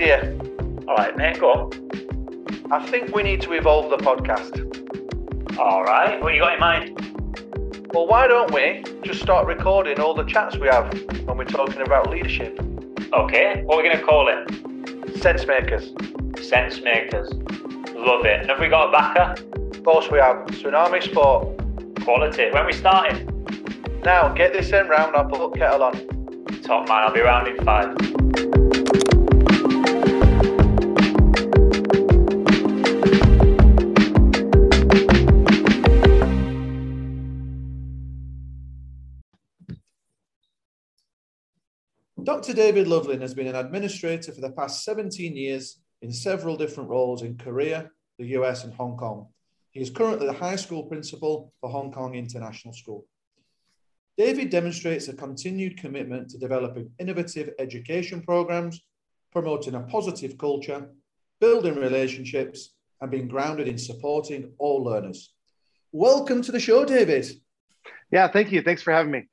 idea. All right, mate, go on. I think we need to evolve the podcast. All right, what you got in mind? Well, why don't we just start recording all the chats we have when we're talking about leadership? Okay, what are we going to call it? Sense makers. Sense makers. Love it. And have we got a backer? Of course, we have Tsunami Sport. Quality. When we starting? Now, get this in round, I'll put kettle on. Top man, I'll be round in five. Dr. David Loveling has been an administrator for the past 17 years in several different roles in Korea, the US, and Hong Kong. He is currently the high school principal for Hong Kong International School. David demonstrates a continued commitment to developing innovative education programs, promoting a positive culture, building relationships, and being grounded in supporting all learners. Welcome to the show, David. Yeah, thank you. Thanks for having me.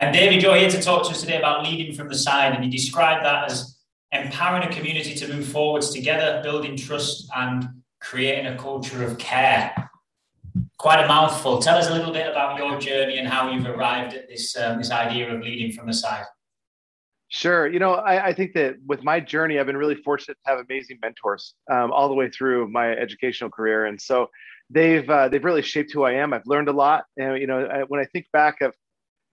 And David, you're here to talk to us today about leading from the side, and you describe that as empowering a community to move forwards together, building trust, and creating a culture of care. Quite a mouthful. Tell us a little bit about your journey and how you've arrived at this um, this idea of leading from the side. Sure. You know, I, I, think that with my journey, I've been really fortunate to have amazing mentors um, all the way through my educational career, and so they've uh, they've really shaped who I am. I've learned a lot, and you know, I, when I think back of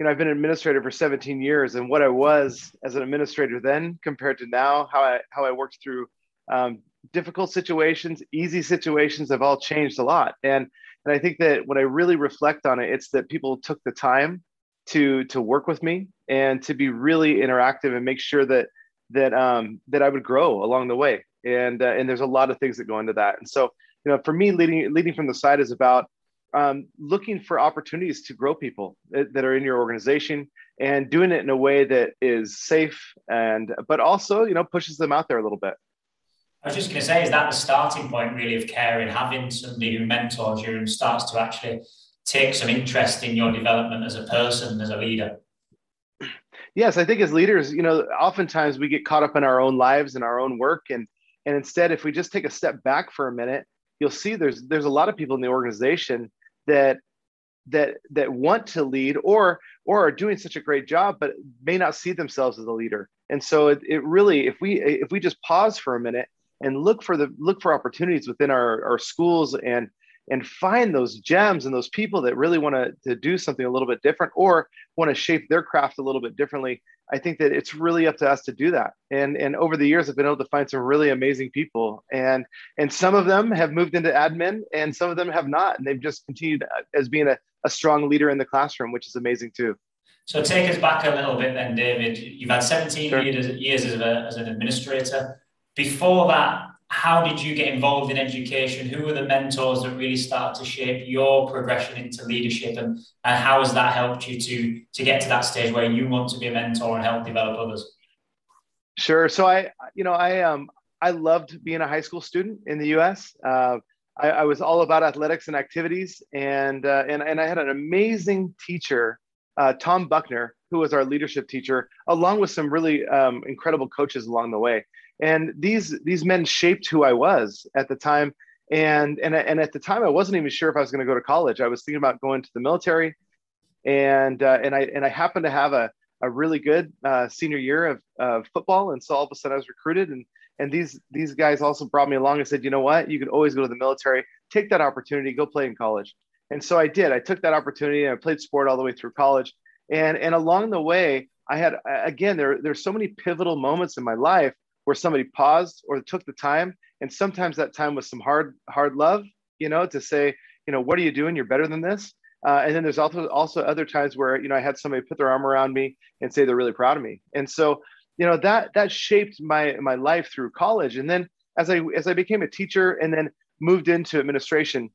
you know, I've been an administrator for 17 years, and what I was as an administrator then compared to now, how I how I worked through um, difficult situations, easy situations have all changed a lot. And and I think that when I really reflect on it, it's that people took the time to to work with me and to be really interactive and make sure that that um, that I would grow along the way. And uh, and there's a lot of things that go into that. And so you know, for me, leading leading from the side is about um, looking for opportunities to grow people that are in your organization and doing it in a way that is safe and but also you know pushes them out there a little bit. I was just going to say is that the starting point really of caring having somebody who mentors you and starts to actually take some interest in your development as a person as a leader? Yes i think as leaders you know oftentimes we get caught up in our own lives and our own work and and instead if we just take a step back for a minute you'll see there's there's a lot of people in the organization that that that want to lead or or are doing such a great job but may not see themselves as a leader. And so it, it really if we if we just pause for a minute and look for the look for opportunities within our, our schools and and find those gems and those people that really want to, to do something a little bit different or want to shape their craft a little bit differently I think that it's really up to us to do that. And and over the years, I've been able to find some really amazing people, and and some of them have moved into admin, and some of them have not, and they've just continued uh, as being a, a strong leader in the classroom, which is amazing too. So take us back a little bit then, David. You've had 17 sure. years, years as, a, as an administrator. Before that, how did you get involved in education? Who were the mentors that really start to shape your progression into leadership, and, and how has that helped you to to get to that stage where you want to be a mentor and help develop others? Sure. So I, you know, I um I loved being a high school student in the U.S. Uh, I, I, was all about athletics and activities, and uh, and and I had an amazing teacher, uh, Tom Buckner, who was our leadership teacher, along with some really um, incredible coaches along the way and these these men shaped who I was at the time. And and and at the time, I wasn't even sure if I was going to go to college. I was thinking about going to the military, and uh, and I and I happened to have a a really good uh, senior year of, of football, and so all of a sudden I was recruited, and and these these guys also brought me along and said, you know what, you could always go to the military, take that opportunity, go play in college, and so I did. I took that opportunity, and I played sport all the way through college, and and along the way, I had again there there's so many pivotal moments in my life where somebody paused or took the time. And sometimes that time was some hard hard love you know to say you know what are you doing? You're better than this. Uh, and then there's also also other times where you know i had somebody put their arm around me and say they're really proud of me. And so you know that that shaped my my life through college. And then as i as i became a teacher and then moved into administration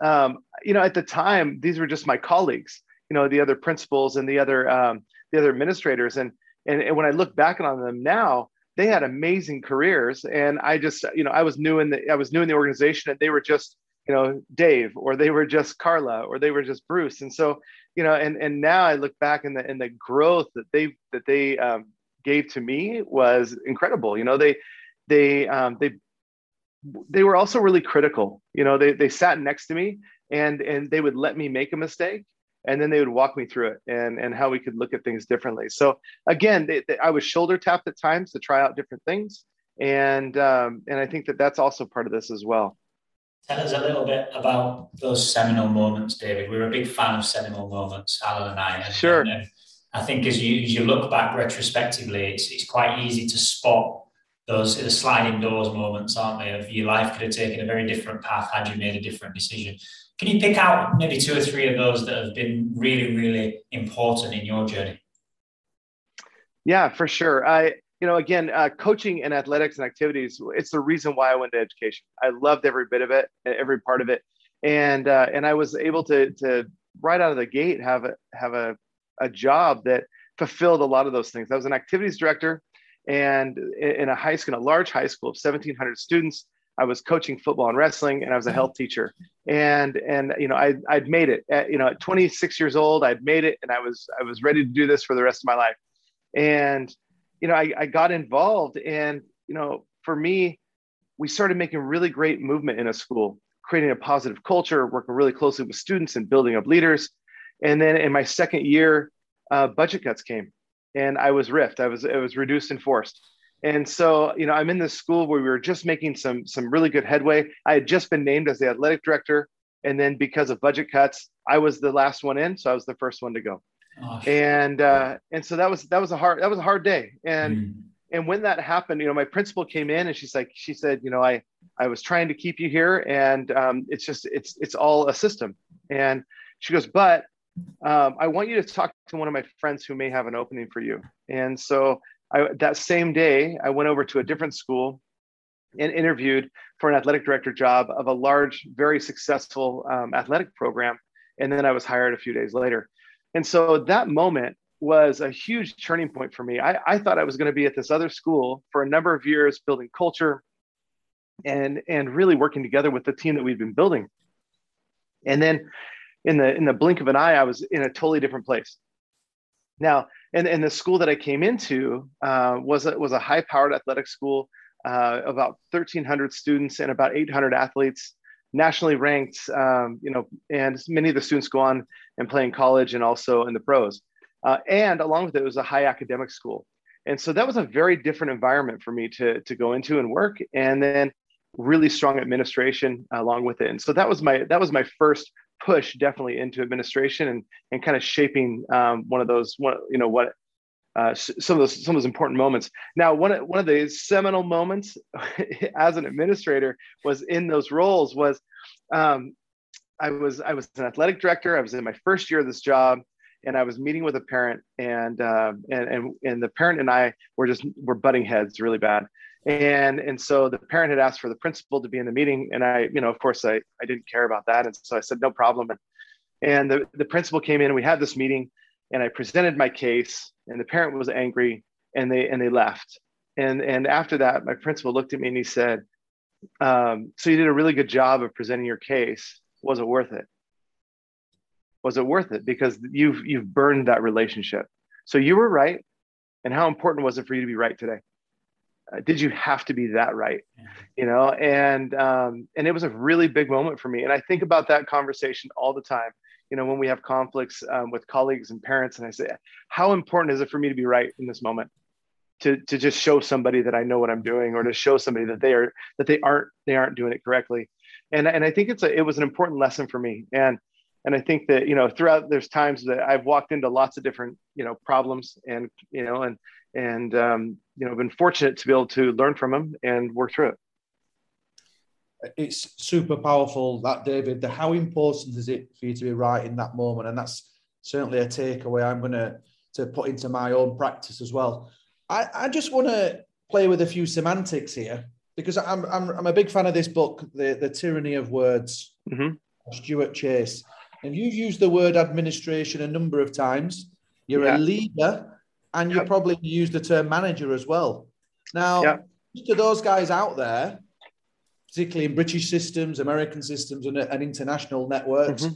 um, you know at the time these were just my colleagues you know the other principals and the other um, the other administrators. And, and and when i look back on them now they had amazing careers and i just you know i was new in the i was new in the organization and they were just you know dave or they were just carla or they were just bruce and so you know and and now i look back in the in the growth that they that they um, gave to me was incredible. You know, they they um, they they were also really critical. You know, they they sat next to me and and they would let me make a mistake and then they would walk me through it and and how we could look at things differently. So again, they, they, I was shoulder tapped at times to try out different things, and um, and I think that that's also part of this as well. Tell us a little bit about those seminal moments, David. We're a big fan of seminal moments, Alan and I. And, sure. And, I think as you as you look back retrospectively, it's it's quite easy to spot those the sliding doors moments, aren't they? Of your life could have taken a very different path had you made a different decision. Can you pick out maybe two or three of those that have been really, really important in your journey? Yeah, for sure. I you know, again, uh, coaching and athletics and activities, it's the reason why I went to education. I loved every bit of it, every part of it. And, uh, and I was able to, to right out of the gate have a, have a, a job that fulfilled a lot of those things. I was an activities director and in a high school, in a large high school of 1700 students, I was coaching football and wrestling and I was a health teacher. And, and, you know, I, I'd made it at, you know, at 26 years old, I'd made it and I was, I was ready to do this for the rest of my life. And, you know, I, I got involved and, you know, for me, we started making really great movement in a school, creating a positive culture, working really closely with students and building up leaders. And then in my second year, uh, budget cuts came and I was riffed. I was, it was reduced and forced. And so, you know, I'm in this school where we were just making some, some really good headway. I had just been named as the athletic director. And then because of budget cuts, I was the last one in. So I was the first one to go. Oh, and uh, and so that was that was a hard that was a hard day. And mm. and when that happened, you know, my principal came in and she's like, she said, you know, I I was trying to keep you here, and um, it's just it's it's all a system. And she goes, but um, I want you to talk to one of my friends who may have an opening for you. And so I, that same day, I went over to a different school and interviewed for an athletic director job of a large, very successful um, athletic program. And then I was hired a few days later. And so that moment was a huge turning point for me. I, I thought I was going to be at this other school for a number of years, building culture and and really working together with the team that we've been building. And then in the in the blink of an eye, I was in a totally different place. Now, and, and the school that I came into uh, was a, was a high powered athletic school, uh, about 1,300 students and about 800 athletes nationally ranked, um, you know, and many of the students go on and play in college and also in the pros. Uh, and along with it, it was a high academic school. And so that was a very different environment for me to, to go into and work. And then really strong administration along with it. And so that was my, that was my first push definitely into administration and, and kind of shaping um, one of those, you know, what uh, some of those some of those important moments. Now, one of, one of the seminal moments as an administrator was in those roles was um, I was I was an athletic director. I was in my first year of this job, and I was meeting with a parent, and uh, and and and the parent and I were just were butting heads really bad. And and so the parent had asked for the principal to be in the meeting, and I you know of course I I didn't care about that, and so I said no problem. And, and the, the principal came in and we had this meeting and I presented my case, and the parent was angry, and they and they left. And and after that, my principal looked at me and he said, um, "So you did a really good job of presenting your case. Was it worth it? Was it worth it? Because you've you've burned that relationship. So you were right. And how important was it for you to be right today? Uh, did you have to be that right? You know and um, and it was a really big moment for me. And i think about that conversation all the time you know, when we have conflicts um, with colleagues and parents, and I say, how important is it for me to be right in this moment? To, to just show somebody that I know what I'm doing, or to show somebody that they are that they aren't they aren't doing it correctly, and and I think it's a it was an important lesson for me, and and I think that you know throughout there's times that I've walked into lots of different you know problems, and you know and and um, you know been fortunate to be able to learn from them and work through it it's super powerful that David. The how important is it for you to be right in that moment? And that's certainly a takeaway I'm going to to put into my own practice as well. I, I just want to play with a few semantics here because I'm, I'm, I'm a big fan of this book, The, the Tyranny of Words, mm-hmm. Stuart Chase. And you've used the word administration a number of times. You're yeah. a leader and you yep. probably use the term manager as well. Now, yep. to those guys out there particularly in British systems, American systems, and, and international networks. Mm-hmm.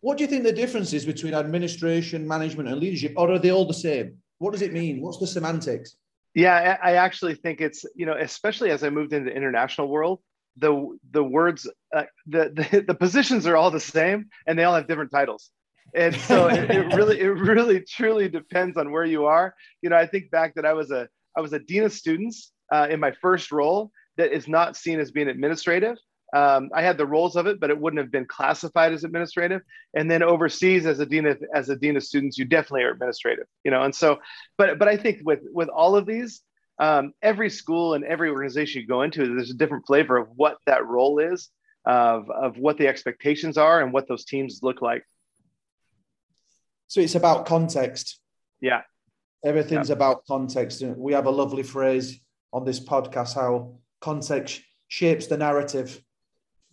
What do you think the difference is between administration, management, and leadership, or are they all the same? What does it mean? What's the semantics? Yeah, I actually think it's you know, especially as I moved into the international world, the the words, uh, the, the the positions are all the same, and they all have different titles. And so it, it really, it really, truly depends on where you are. You know, I think back that I was a I was a dean of students uh, in my first role that is not seen as being administrative. Um, I had the roles of it, but it wouldn't have been classified as administrative. And then overseas, as a dean of as a dean of students, you definitely are administrative. You know, and so, but but I think with with all of these, um, every school and every organization you go into, there's a different flavor of what that role is, of of what the expectations are, and what those teams look like. So it's about context. Yeah. Everything's yeah. about context. We have a lovely phrase on this podcast how context shapes the narrative.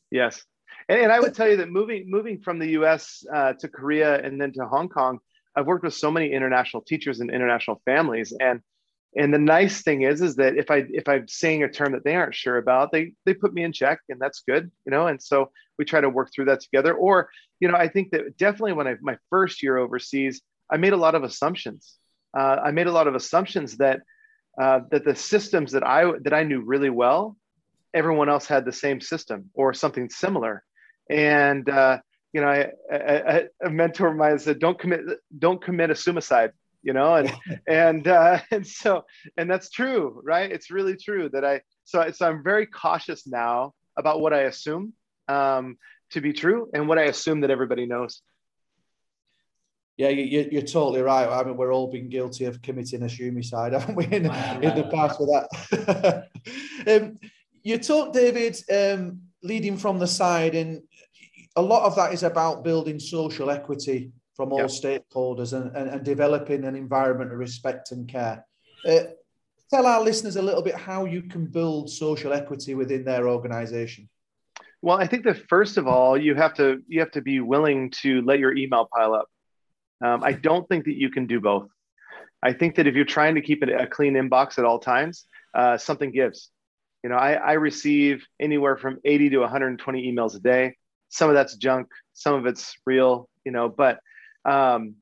Yes. And, and I would tell you that moving moving from the US uh, to Korea and then to Hong Kong, I've worked with so many international teachers and international families. And and the nice thing is is that if I if I'm saying a term that they aren't sure about, they they put me in check and that's good, you know. And so we try to work through that together. Or, you know, I think that definitely when I my first year overseas, I made a lot of assumptions. Uh, I made a lot of assumptions that uh, that the systems that I that I knew really well, everyone else had the same system or something similar, and uh, you know, I, I, a mentor of mine said, "Don't commit, don't commit assumicide." You know, and and uh, and so and that's true, right? It's really true that I so so I'm very cautious now about what I assume um, to be true and what I assume that everybody knows. Yeah, you, are totally right. I mean, we're all been guilty of committing assumicide, haven't we, in, in the past with that? um, you talk, David, um, leading from the side, and a lot of that is about building social equity from all yep. stakeholders and, and, and, developing an environment of respect and care. Uh, tell our listeners a little bit how you can build social equity within their organization. Well, I think that first of all, you have to you have to be willing to let your email pile up. Um, I don't think that you can do both. I think that if you're trying to keep it a clean inbox at all times, uh, something gives. You know, I, I receive anywhere from 80 to 120 emails a day. Some of that's junk, some of it's real, you know, but um,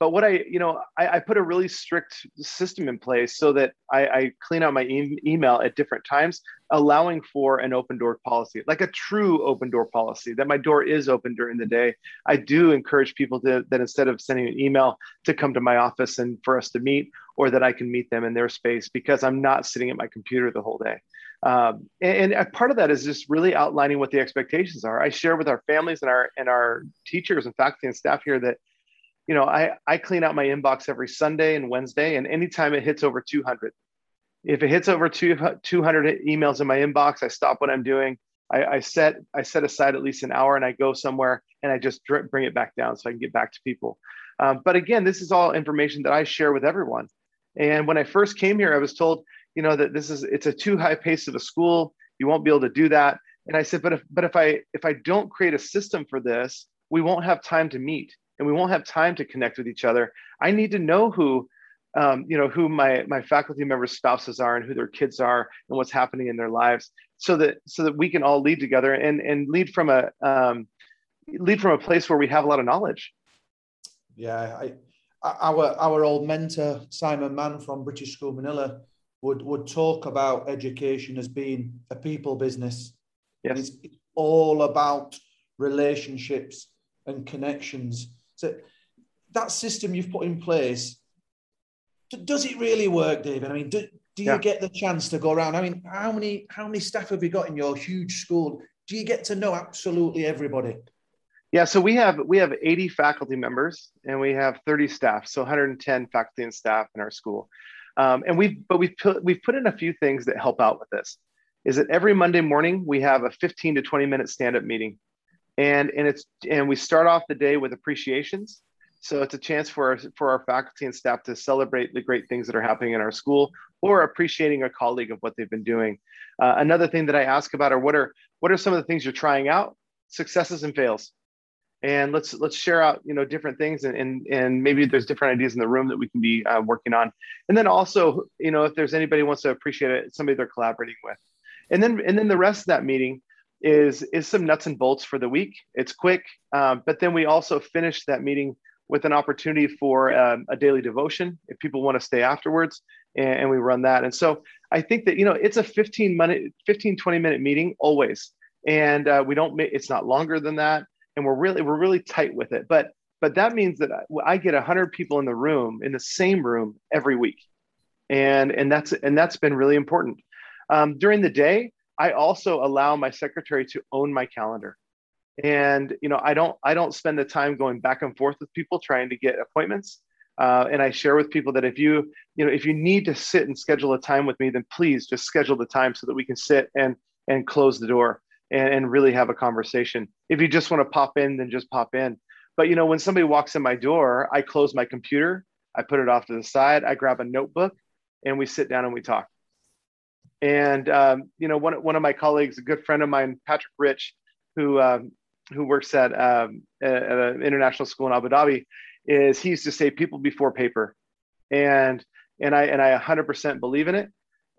but what I, you know, I, I, put a really strict system in place so that I, I clean out my e- email at different times, allowing for an open door policy, like a true open door policy, that my door is open during the day. I do encourage people to that instead of sending an email to come to my office and for us to meet, or that I can meet them in their space because I'm not sitting at my computer the whole day. Um, and, and part of that is just really outlining what the expectations are. I share with our families and our and our teachers and faculty and staff here that you know, I, I clean out my inbox every Sunday and Wednesday, and anytime it hits over 200. If it hits over two, 200 emails in my inbox, I stop what I'm doing. I, I set I set aside at least an hour, and I go somewhere, and I just bring it back down so I can get back to people. Um, but again, this is all information that I share with everyone. And when I first came here, I was told, you know, that this is it's a too high pace of a school. You won't be able to do that. And I said, but if but if I if I don't create a system for this, we won't have time to meet and we won't have time to connect with each other. I need to know who, um, you know, who my my faculty members' spouses are and who their kids are and what's happening in their lives, so that so that we can all lead together and and lead from a um, lead from a place where we have a lot of knowledge. Yeah, I, our our old mentor Simon Mann from British School Manila would would talk about education as being a people business. Yes. It's all about relationships and connections so that system you've put in place, does it really work, David? I mean, do, do you yeah. get the chance to go around? I mean, how many how many staff have you got in your huge school? Do you get to know absolutely everybody? Yeah, so we have we have 80 faculty members and we have 30 staff, so 110 faculty and staff in our school. Um, and we've but we've put we've put in a few things that help out with this. Is that every Monday morning we have a 15 to 20 minute stand up meeting and and it's and we start off the day with appreciations. So it's a chance for our, for our faculty and staff to celebrate the great things that are happening in our school or appreciating a colleague of what they've been doing. Uh, another thing that i ask about are what are what are some of the things you're trying out? Successes and fails. And let's let's share out you know different things and and, and maybe there's different ideas in the room that we can be uh, working on. And then also you know if there's anybody wants to appreciate it somebody they're collaborating with. And then and then the rest of that meeting is is some nuts and bolts for the week. It's quick, um, but then we also finish that meeting with an opportunity for um, a daily devotion if people want to stay afterwards and, and, we run that. And so i think that you know it's a 15 minute 15 20 minute meeting always and uh, we don't it's not longer than that and we're really we're really tight with it. But but that means that i get 100 people in the room in the same room every week. And and that's and that's been really important. Um, during the day i also allow my secretary to own my calendar. And you know i don't i don't spend the time going back and forth with people trying to get appointments. Uh, and i share with people that if you you know if you need to sit and schedule a time with me then please just schedule the time so that we can sit and and close the door and, and really have a conversation. If you just want to pop in then just pop in. But you know when somebody walks in my door i close my computer i put it off to the side i grab a notebook and we sit down and we talk and um, you know one, one of my colleagues a good friend of mine patrick rich who um, who works at, um, at an international school in Abu Dhabi, is he used to say people before paper, and and I and I 100% believe in it.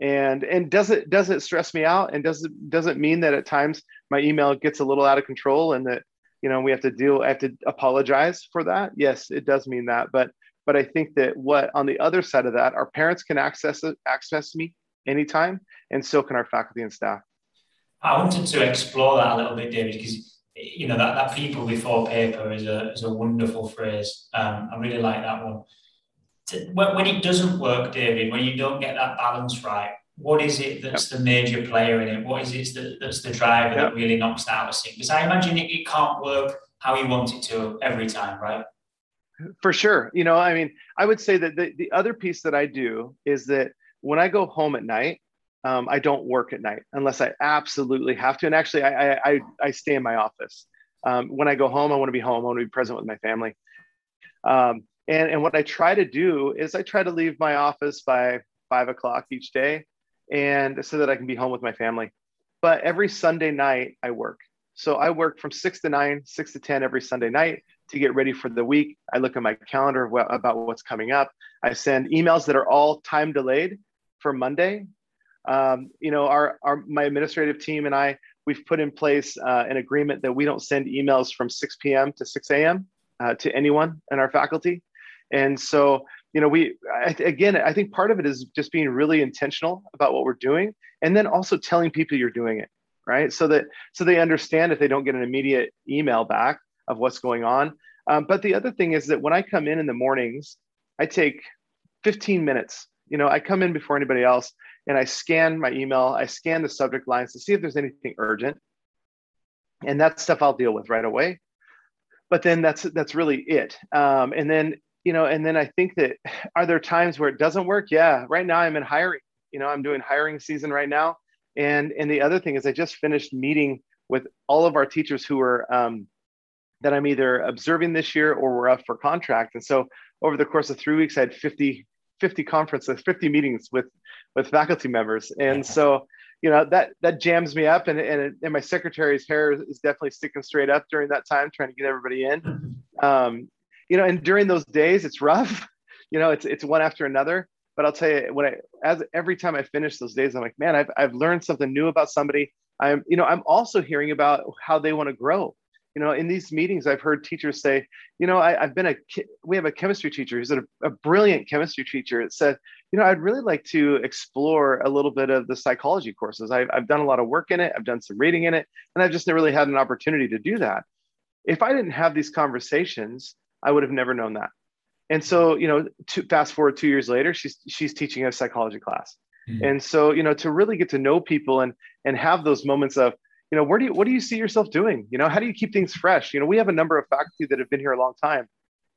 And and does it does it stress me out? And does it does it mean that at times my email gets a little out of control and that you know we have to deal I have to apologize for that? Yes, it does mean that. But but I think that what on the other side of that, our parents can access access me anytime, and so can our faculty and staff. I wanted to explore that a little bit, David, because you know that, that people before paper is a is a wonderful phrase. Um, I really like that one. To, when, when, it doesn't work, David, when you don't get that balance right, what is it that's yep. the major player in it? What is it that, that's the driver yep. that really knocks that out of sync? Because I imagine it, it can't work how you want it to every time, right? For sure. You know, I mean, I would say that the, the other piece that I do is that when I go home at night, um, I don't work at night unless I absolutely have to. And actually, I, I, I stay in my office. Um, when I go home, I want to be home. I want to be present with my family. Um, and, and what I try to do is I try to leave my office by five o'clock each day and so that I can be home with my family. But every Sunday night, I work. So I work from six to nine, six to 10 every Sunday night to get ready for the week. I look at my calendar about what's coming up. I send emails that are all time delayed for Monday um, you know, our, our my administrative team and I, we've put in place uh, an agreement that we don't send emails from 6 p.m. to 6 a.m. Uh, to anyone in our faculty. And so, you know, we I, again, I think part of it is just being really intentional about what we're doing, and then also telling people you're doing it, right? So that so they understand if they don't get an immediate email back of what's going on. Um, but the other thing is that when I come in in the mornings, I take 15 minutes. You know, I come in before anybody else and I scan my email, I scan the subject lines to see if there's anything urgent. And that stuff I'll deal with right away. But then that's that's really it. Um, and then you know, and then I think that are there times where it doesn't work? Yeah, right now I'm in hiring. You know, I'm doing hiring season right now. And and the other thing is I just finished meeting with all of our teachers who are um, that I'm either observing this year or we're up for contract. And so over the course of three weeks, I had 50 50 conferences, 50 meetings with with faculty members. And so, you know, that that jams me up and and, and my secretary's hair is definitely sticking straight up during that time trying to get everybody in. Um, you know, and during those days it's rough. You know, it's it's one after another. But I'll tell you, when I as every time I finish those days, I'm like, man, I've I've learned something new about somebody. I'm, you know, I'm also hearing about how they want to grow you know in these meetings i've heard teachers say you know I, have been a we have a chemistry teacher who's a, a brilliant chemistry teacher it said you know i'd really like to explore a little bit of the psychology courses. I've, I've done a lot of work in it. I've done some reading in it and i've just never really had an opportunity to do that. If i didn't have these conversations i would have never known that. And so you know to fast forward two years later she's she's teaching a psychology class. Mm-hmm. and so you know to really get to know people and and have those moments of you know, where do you what do you see yourself doing? You know, how do you keep things fresh? You know, we have a number of faculty that have been here a long time.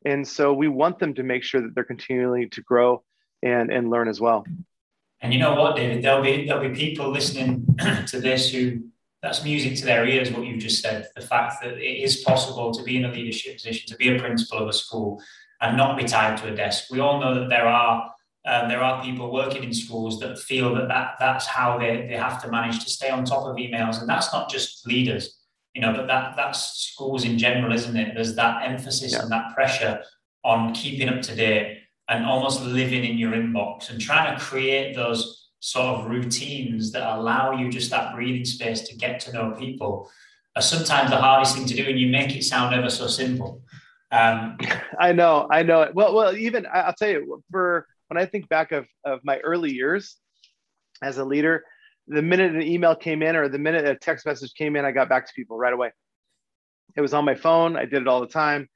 And so we want them to make sure that they're continuing to grow and and learn as well. And you know what, David? There'll be there'll be people listening to this who that's music to their ears. What you've just said, the fact that it is possible to be in a leadership position, to be a principal of a school, and not be tied to a desk. We all know that there are um, there are people working in schools that feel that, that that's how they, they have to manage to stay on top of emails. And that's not just leaders, you know, but that that's schools in general, isn't it? There's that emphasis yeah. and that pressure on keeping up to date and almost living in your inbox and trying to create those sort of routines that allow you just that breathing space to get to know people are sometimes the hardest thing to do and you make it sound ever so simple Um, I know, I know. Well, well, even I'll tell you, for when I think back of of my early years as a leader, the minute an email came in or the minute a text message came in, I got back to people right away. It was on my phone. I did it all the time,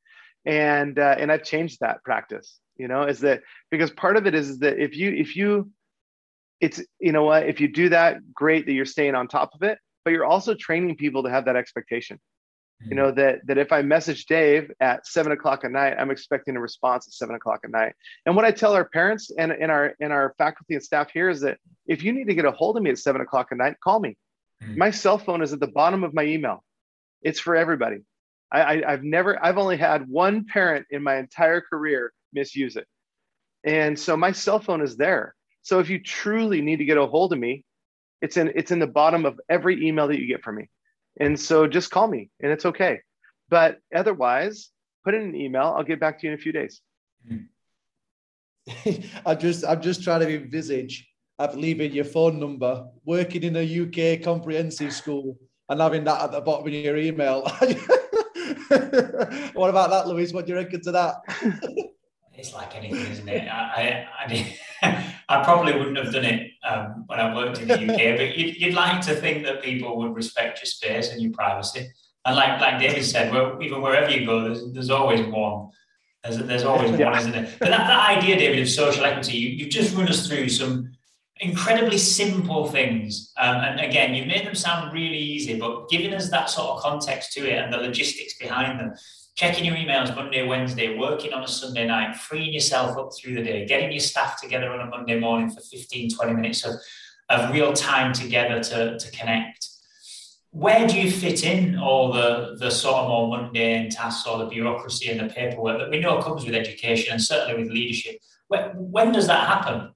and uh, and I've changed that practice. You know, is that because part of it is, is that if you if you it's you know what if you do that, great that you're staying on top of it, but you're also training people to have that expectation you know that that if i message dave at seven o'clock at night i'm expecting a response at seven o'clock at night. And what i tell our parents and in our in our faculty and staff here is that if you need to get a hold of me at seven o'clock at night call me. Mm-hmm. my cell phone is at the bottom of my email. It's for everybody. I, I i've never i've only had one parent in my entire career misuse it. And so my cell phone is there. So if you truly need to get a hold of me it's in it's in the bottom of every email that you get from me and so just call me and it's okay. But otherwise, put in an email. I'll get back to you in a few days. I just I'm just trying to envisage of leaving your phone number, working in a UK comprehensive school, and having that at the bottom of your email. what about that, Louise? What do you reckon to that? it's like anything, isn't it? I, I, I, I probably wouldn't have done it um, when I worked in the UK, but you'd, you'd, like to think that people would respect your space and your privacy. And like like David said, well, even wherever you go, there's, there's always one. There's, there's always yeah. one, isn't it? But that, that idea, David, of social equity, you, you've just run us through some incredibly simple things. Um, and again, you made them sound really easy, but giving us that sort of context to it and the logistics behind them checking your emails Monday, Wednesday, working on a Sunday night, freeing yourself up through the day, getting your staff together on a Monday morning for 15, 20 minutes of, of real time together to, to connect. Where do you fit in all the, the sort of more mundane tasks or the bureaucracy and the paperwork that we know comes with education and certainly with leadership? When, when does that happen?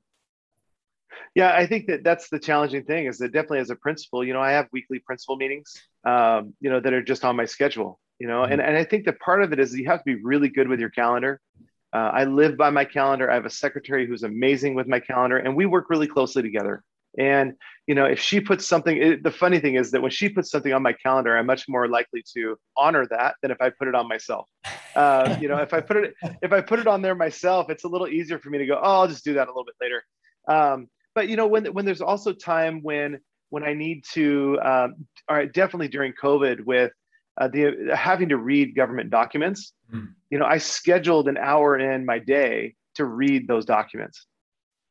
Yeah, I think that that's the challenging thing is that definitely as a principal, you know, I have weekly principal meetings, um, you know, that are just on my schedule you know and, mm-hmm. and i think that part of it is you have to be really good with your calendar. Uh, i live by my calendar. I have a secretary who's amazing with my calendar and we work really closely together. And you know if she puts something it, the funny thing is that when she puts something on my calendar i'm much more likely to honor that than if i put it on myself. Uh, you know if i put it if i put it on there myself it's a little easier for me to go oh i'll just do that a little bit later. Um, but you know when when there's also time when when i need to um, all right definitely during covid with uh, the having to read government documents. Mm. You know, I scheduled an hour in my day to read those documents,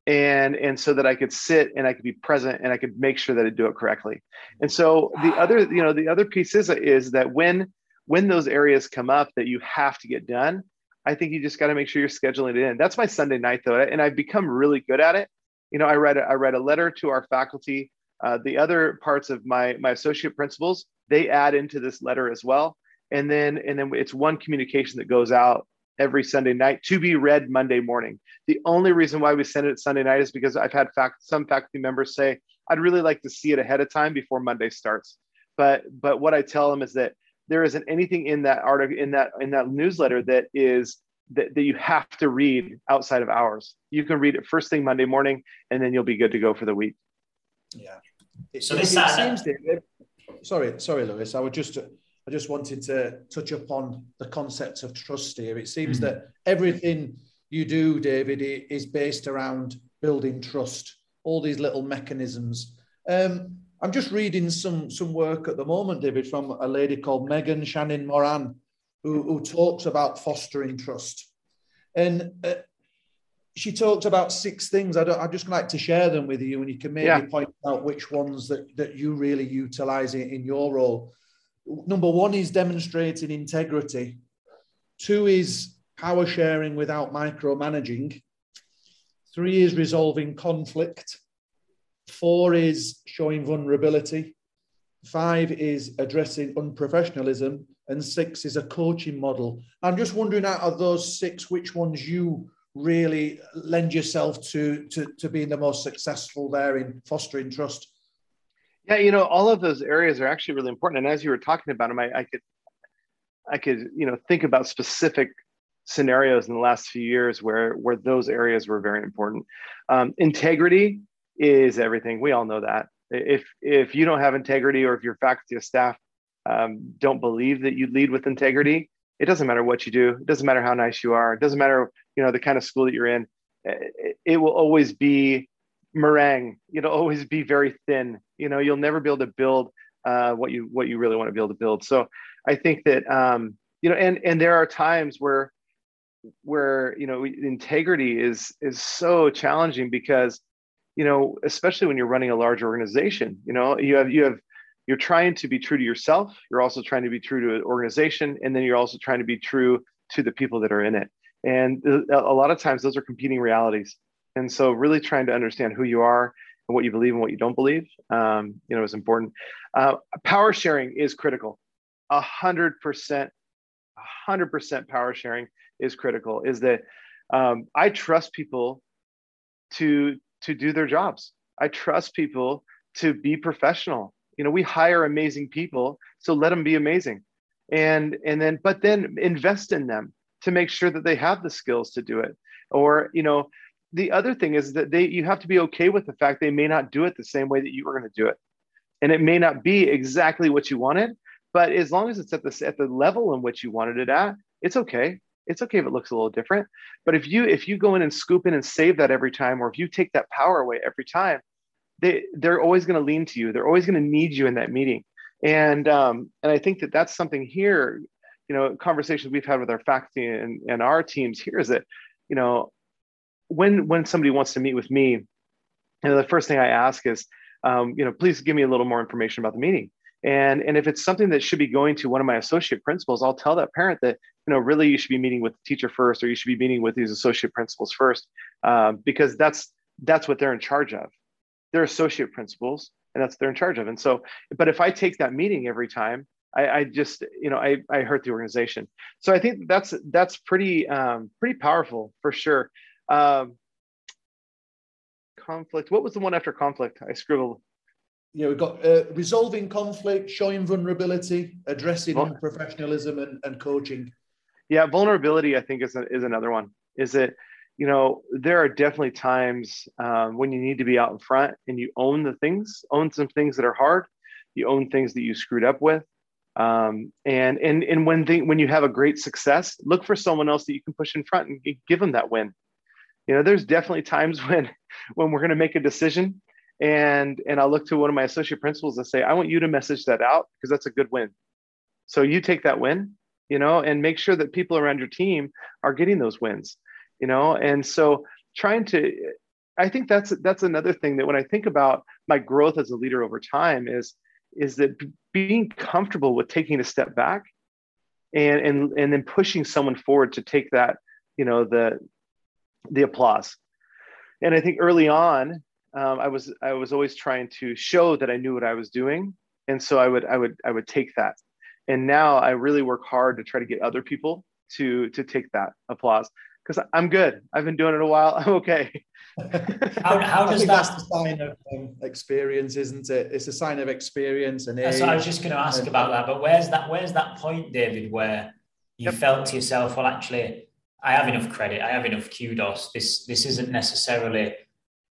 and and so that I could sit and I could be present and I could make sure that I do it correctly. And so the other, you know, the other piece is is that when when those areas come up that you have to get done, I think you just got to make sure you're scheduling it in. That's my Sunday night though, and I've become really good at it. You know, I read a, I read a letter to our faculty. Uh, the other parts of my my associate principals they add into this letter as well. And then and then it's one communication that goes out every Sunday night to be read Monday morning. The only reason why we send it Sunday night is because I've had fact, some faculty members say, I'd really like to see it ahead of time before Monday starts. But but what I tell them is that there isn't anything in that article in that in that newsletter that is that, that you have to read outside of hours. You can read it first thing Monday morning and then you'll be good to go for the week. Yeah. so this uh, it seems, David, sorry, sorry, Lewis. I would just I just wanted to touch upon the concept of trust here. It seems mm-hmm. that everything you do, David, is based around building trust. All these little mechanisms. Um, I'm just reading some some work at the moment, David, from a lady called Megan Tschannen-Moran, who, who talks about fostering trust. And uh, she talked about six things. I don't, I'd just like to share them with you, and you can maybe yeah. point out which ones that, that you really utilize in, in your role. Number one is demonstrating integrity. Two is power sharing without micromanaging. Three is resolving conflict. Four is showing vulnerability. Five is addressing unprofessionalism. And six is a coaching model. I'm just wondering out of those six, which ones you really lend yourself to, to, to being the most successful there in fostering trust? Yeah, you know, all of those areas are actually really important. And as you were talking about them, I, I could, I could, you know, think about specific scenarios in the last few years where where those areas were very important. Um, integrity is everything. We all know that. If if you don't have integrity, or if your faculty or staff um, don't believe that you lead with integrity, it doesn't matter what you do. It doesn't matter how nice you are. It doesn't matter you know the kind of school that you're in. It, it will always be meringue. It'll always be very thin. You know you'll never be able to build uh, what you what you really want to be able to build. So i think that um, you know and and there are times where where you know integrity is is so challenging because you know especially when you're running a large organization you know you have you have you're trying to be true to yourself you're also trying to be true to an organization and then you're also trying to be true to the people that are in it. And a lot of times those are competing realities. And so really trying to understand who you are and what you believe and what you don't believe um, you know is important. Uh, power sharing is critical. A hundred percent a hundred percent power sharing is critical is that um, i trust people to to do their jobs. I trust people to be professional you know we hire amazing people so let them be amazing. And and then but then invest in them to make sure that they have the skills to do it. Or you know the other thing is that they you have to be okay with the fact they may not do it the same way that you were going to do it. And it may not be exactly what you wanted but as long as it's at the at the level in which you wanted it at it's okay. It's okay if it looks a little different. But if you if you go in and scoop in and save that every time or if you take that power away every time they they're always going to lean to you. They're always going to need you in that meeting. And um, and i think that that's something here you know conversations we've had with our faculty and, and our teams here is that you know when when somebody wants to meet with me you know the first thing i ask is um, you know please give me a little more information about the meeting. And and if it's something that should be going to one of my associate principals i'll tell that parent that you know really you should be meeting with the teacher first or you should be meeting with these associate principals first um, because that's that's what they're in charge of they're associate principals and that's they're in charge of. And so but if i take that meeting every time i, I just you know I, I hurt the organization. So i think that's that's pretty um, pretty powerful for sure. Um, conflict what was the one after conflict? I scribbled. Yeah, we've got uh, resolving conflict, showing vulnerability, addressing professionalism, and, and coaching. Yeah, vulnerability, I think, is, a, is another one. Is it, you know, there are definitely times um, when you need to be out in front and you own the things, own some things that are hard, you own things that you screwed up with. Um, and and and when they, when you have a great success, look for someone else that you can push in front and give them that win. You know, there's definitely times when when we're going to make a decision and and i'll look to one of my associate principals and say i want you to message that out because that's a good win so you take that win you know and make sure that people around your team are getting those wins you know? And so trying to i think that's that's another thing that when i think about my growth as a leader over time is is that being comfortable with taking a step back and and and then pushing someone forward to take that you know the the applause. And i think early on um, I was I was always trying to show that I knew what I was doing, and so I would I would I would take that. And now I really work hard to try to get other people to to take that applause because I'm good. I've been doing it a while. I'm okay. how, how does that? That's the sign of um, experience, isn't it? It's a sign of experience and age. So I was just going to ask about that. But where's that? Where's that point, David, where you yep. felt to yourself, well, actually, I have enough credit. I have enough kudos. This this isn't necessarily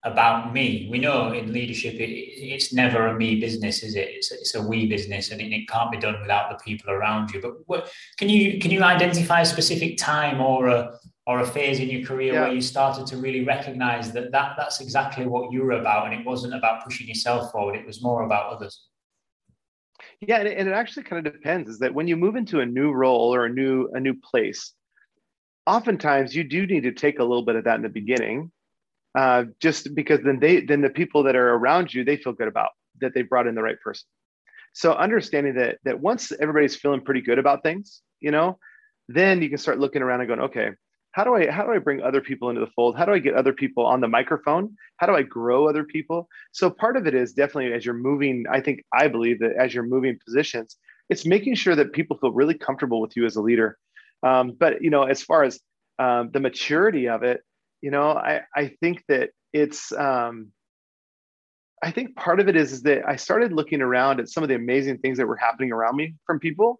about me. We know in leadership, it, it's never a me business, is it? It's, it's a we business, and it, it, can't be done without the people around you. But what, can you can you identify a specific time or a or a phase in your career yeah. where you started to really recognize that, that that's exactly what you were about, and it wasn't about pushing yourself forward; it was more about others. Yeah, and it, and it actually kind of depends. Is that when you move into a new role or a new a new place, oftentimes you do need to take a little bit of that in the beginning uh, just because then they then the people that are around you they feel good about that they brought in the right person so understanding that that once everybody's feeling pretty good about things you know then you can start looking around and going okay how do i how do i bring other people into the fold? How do i get other people on the microphone? How do i grow other people? So part of it is definitely as you're moving i think i believe that as you're moving positions it's making sure that people feel really comfortable with you as a leader. Um, but you know as far as um, the maturity of it you know i i think that it's um i think part of it is, is that i started looking around at some of the amazing things that were happening around me from people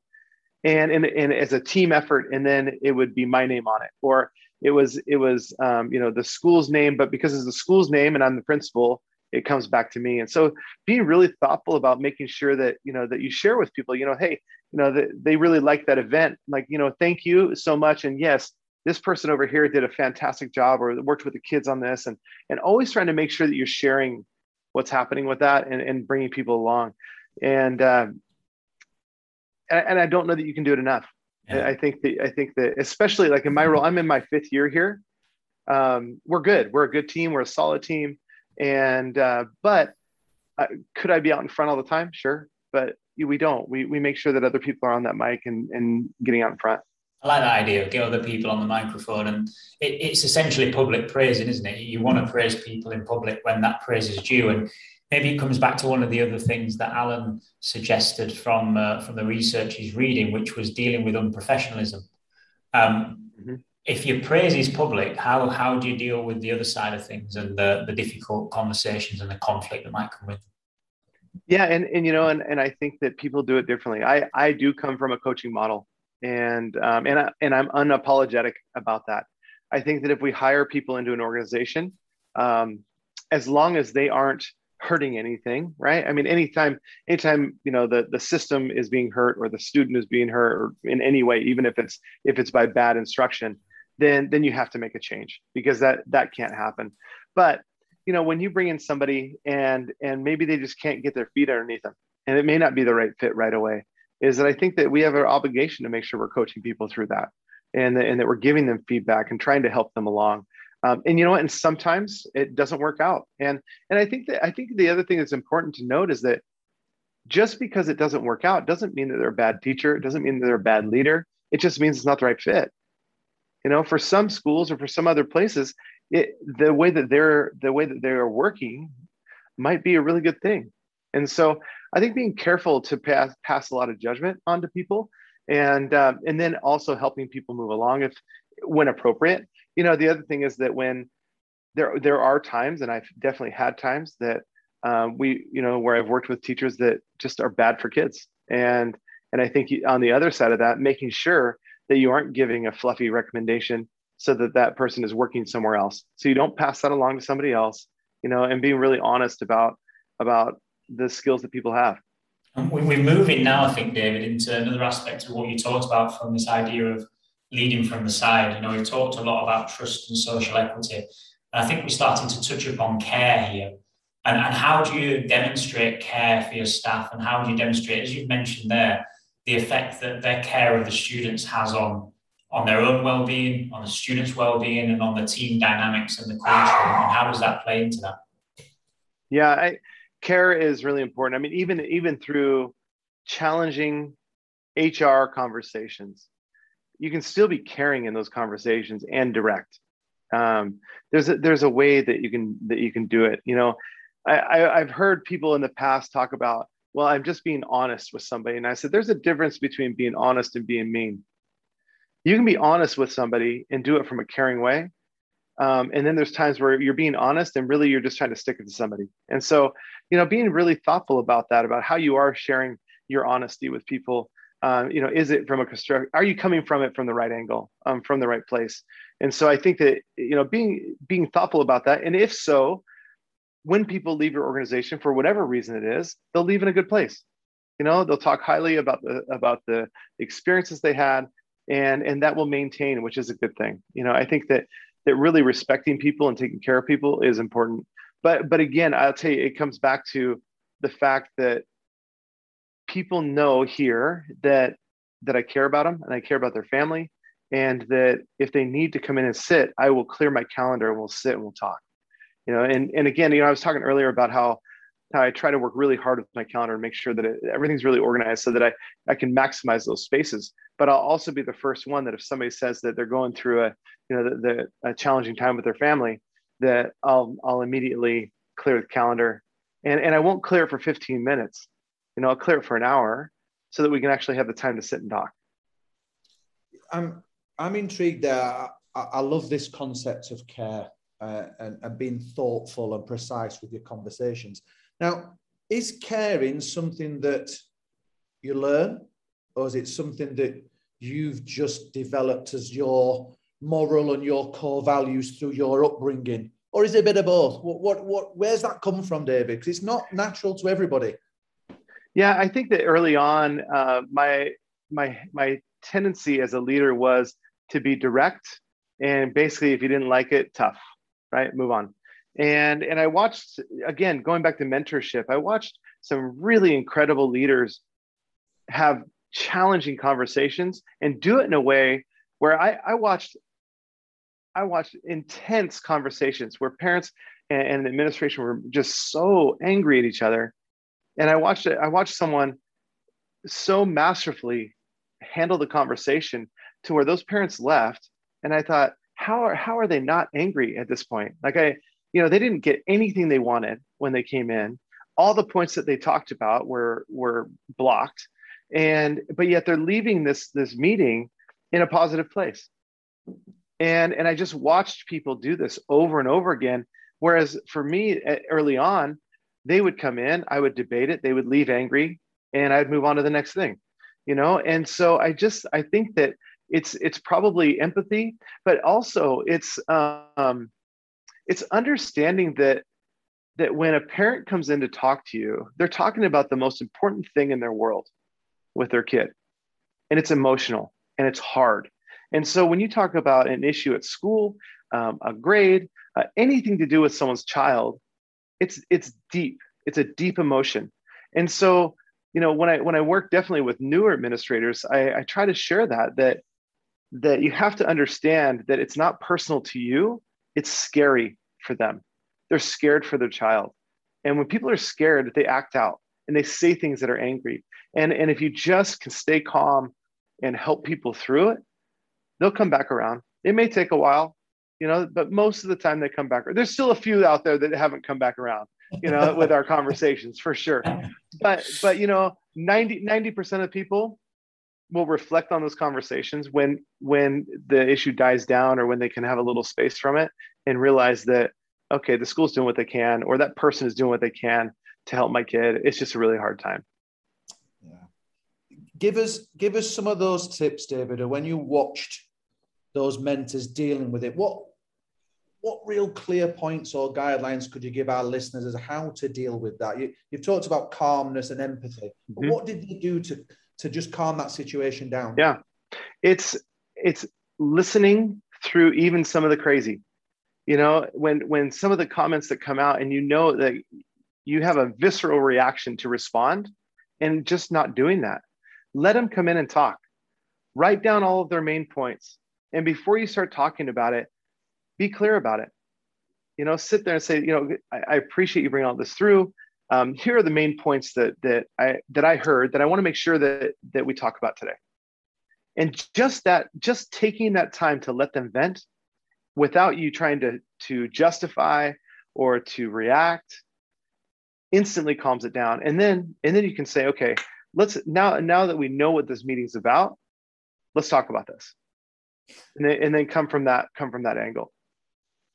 and and, and as a team effort and then it would be my name on it or it was it was um, you know the school's name but because it's the school's name and i'm the principal it comes back to me. And so being really thoughtful about making sure that, you know, that you share with people, you know, hey, you know, that they really like that event. Like, you know, thank you so much. And yes, this person over here did a fantastic job or worked with the kids on this and and always trying to make sure that you're sharing what's happening with that and, and bringing people along and um, and i don't know that you can do it enough. Yeah. i think that i think that especially like in my role i'm in my fifth year here. Um, we're good. We're a good team. We're a solid team. And uh, but uh, could i be out in front all the time? Sure. But we don't. We, we make sure that other people are on that mic and, and getting out in front. I like that idea of get other people on the microphone, and it, it's essentially public praising, isn't it? You want to praise people in public when that praise is due, and maybe it comes back to one of the other things that Alan suggested from uh, from the research he's reading, which was dealing with unprofessionalism. Um, mm-hmm. If your praise is public, how how do you deal with the other side of things and the the difficult conversations and the conflict that might come with? Yeah, and and you know, and and I think that people do it differently. I I do come from a coaching model and um, and I, and I'm unapologetic about that. I think that if we hire people into an organization, um, as long as they aren't hurting anything, right? I mean, anytime, anytime you know the the system is being hurt or the student is being hurt or in any way, even if it's if it's by bad instruction, then then you have to make a change because that that can't happen. But you know, when you bring in somebody and and maybe they just can't get their feet underneath them, and it may not be the right fit right away is that I think that we have an obligation to make sure we're coaching people through that and, and that we're giving them feedback and trying to help them along. Um, and you know what? And sometimes it doesn't work out. And and I think that I think the other thing that's important to note is that just because it doesn't work out doesn't mean that they're a bad teacher. It doesn't mean that they're a bad leader. It just means it's not the right fit. You know, for some schools or for some other places, it, the way that they're the way that they're working might be a really good thing. And so I think being careful to pass pass a lot of judgment onto people, and um, and then also helping people move along if when appropriate. You know, the other thing is that when there there are times, and I've definitely had times that um, we you know where I've worked with teachers that just are bad for kids, and and I think on the other side of that, making sure that you aren't giving a fluffy recommendation so that that person is working somewhere else. So you don't pass that along to somebody else, you know, and being really honest about about the skills that people have. We're moving now, I think, David, into another aspect of what you talked about from this idea of leading from the side. You know, we've talked a lot about trust and social equity. And I think we're starting to touch upon care here. And, and how do you demonstrate care for your staff? And how do you demonstrate, as you've mentioned there, the effect that their care of the students has on, on their own well-being, on the students' well-being, and on the team dynamics and the culture? And how does that play into that? Yeah, I, care is really important. I mean, even even through challenging HR conversations, you can still be caring in those conversations and direct. Um, there's a, there's a way that you can that you can do it. You know, I, I I've heard people in the past talk about, well, I'm just being honest with somebody, and I said there's a difference between being honest and being mean. You can be honest with somebody and do it from a caring way, um, and then there's times where you're being honest and really you're just trying to stick it to somebody. And so, you know, being really thoughtful about that, about how you are sharing your honesty with people. Um, you know, is it from a construct? Are you coming from it from the right angle, um, from the right place? And so, I think that you know, being being thoughtful about that, and if so, when people leave your organization for whatever reason it is, they'll leave in a good place. You know, they'll talk highly about the about the experiences they had, and and that will maintain, which is a good thing. You know, I think that that really respecting people and taking care of people is important. But but again, I'll tell you, it comes back to the fact that people know here that that I care about them and I care about their family, and that if they need to come in and sit, I will clear my calendar and we'll sit and we'll talk. You know, and and again, you know, I was talking earlier about how how I try to work really hard with my calendar and make sure that it, everything's really organized so that I, I can maximize those spaces. But I'll also be the first one that if somebody says that they're going through a, you know, the, the a challenging time with their family, that I'll, I'll immediately clear the calendar and, and I won't clear it for 15 minutes. You know, I'll clear it for an hour so that we can actually have the time to sit and talk. I'm, I'm intrigued there. I, I love this concept of care uh, and, and being thoughtful and precise with your conversations. Now, is caring something that you learn, or is it something that you've just developed as your moral and your core values through your upbringing or is it a bit of both? What, what, what where's that come from, David? Because it's not natural to everybody. Yeah, I think that early on, uh, my my my tendency as a leader was to be direct and basically, if you didn't like it, tough, right? Move on. And and I watched again, going back to mentorship, I watched some really incredible leaders have challenging conversations and do it in a way where I, I watched I watched intense conversations where parents and, and administration were just so angry at each other. And I watched it, I watched someone so masterfully handle the conversation to where those parents left. And I thought, how are how are they not angry at this point? Like I, you know, they didn't get anything they wanted when they came in. All the points that they talked about were were blocked. And but yet they're leaving this this meeting in a positive place and and i just watched people do this over and over again whereas for me eh, early on they would come in i would debate it they would leave angry and i'd move on to the next thing you know? And so i just i think that it's it's probably empathy but also it's um it's understanding that that when a parent comes in to talk to you they're talking about the most important thing in their world with their kid and it's emotional and it's hard. And so when you talk about an issue at school, um, a grade, uh, anything to do with someone's child, it's it's deep. It's a deep emotion. And so, you know, when I when I work definitely with newer administrators, I, I try to share that that that you have to understand that it's not personal to you. It's scary for them. They're scared for their child. And when people are scared, they act out and they say things that are angry. And, and if you just can stay calm and help people through it, they'll come back around. It may take a while, you know, but most of the time they come back. There's still a few out there that haven't come back around, you know, with our conversations for sure. But but you know, 90 percent of people will reflect on those conversations when when the issue dies down or when they can have a little space from it and realize that okay, the school's doing what they can or that person is doing what they can to help my kid. It's just a really hard time. Yeah. Give us give us some of those tips, David, or when you watched those mentors dealing with it. What what real clear points or guidelines could you give our listeners as how to deal with that? You, have talked about calmness and empathy, mm-hmm. what did you do to to just calm that situation down? Yeah, it's it's listening through even some of the crazy. You know, when when some of the comments that come out, and you know that you have a visceral reaction to respond, and just not doing that. Let them come in and talk. Write down all of their main points and before you start talking about it, be clear about it. You know, sit there and say, you know, I, I appreciate you bringing all this through. Um, here are the main points that that I that I heard that I want to make sure that that we talk about today. And just that, just taking that time to let them vent without you trying to to justify or to react instantly calms it down and then and then you can say okay let's now now that we know what this meeting's about let's talk about this and then, and then come from that come from that angle.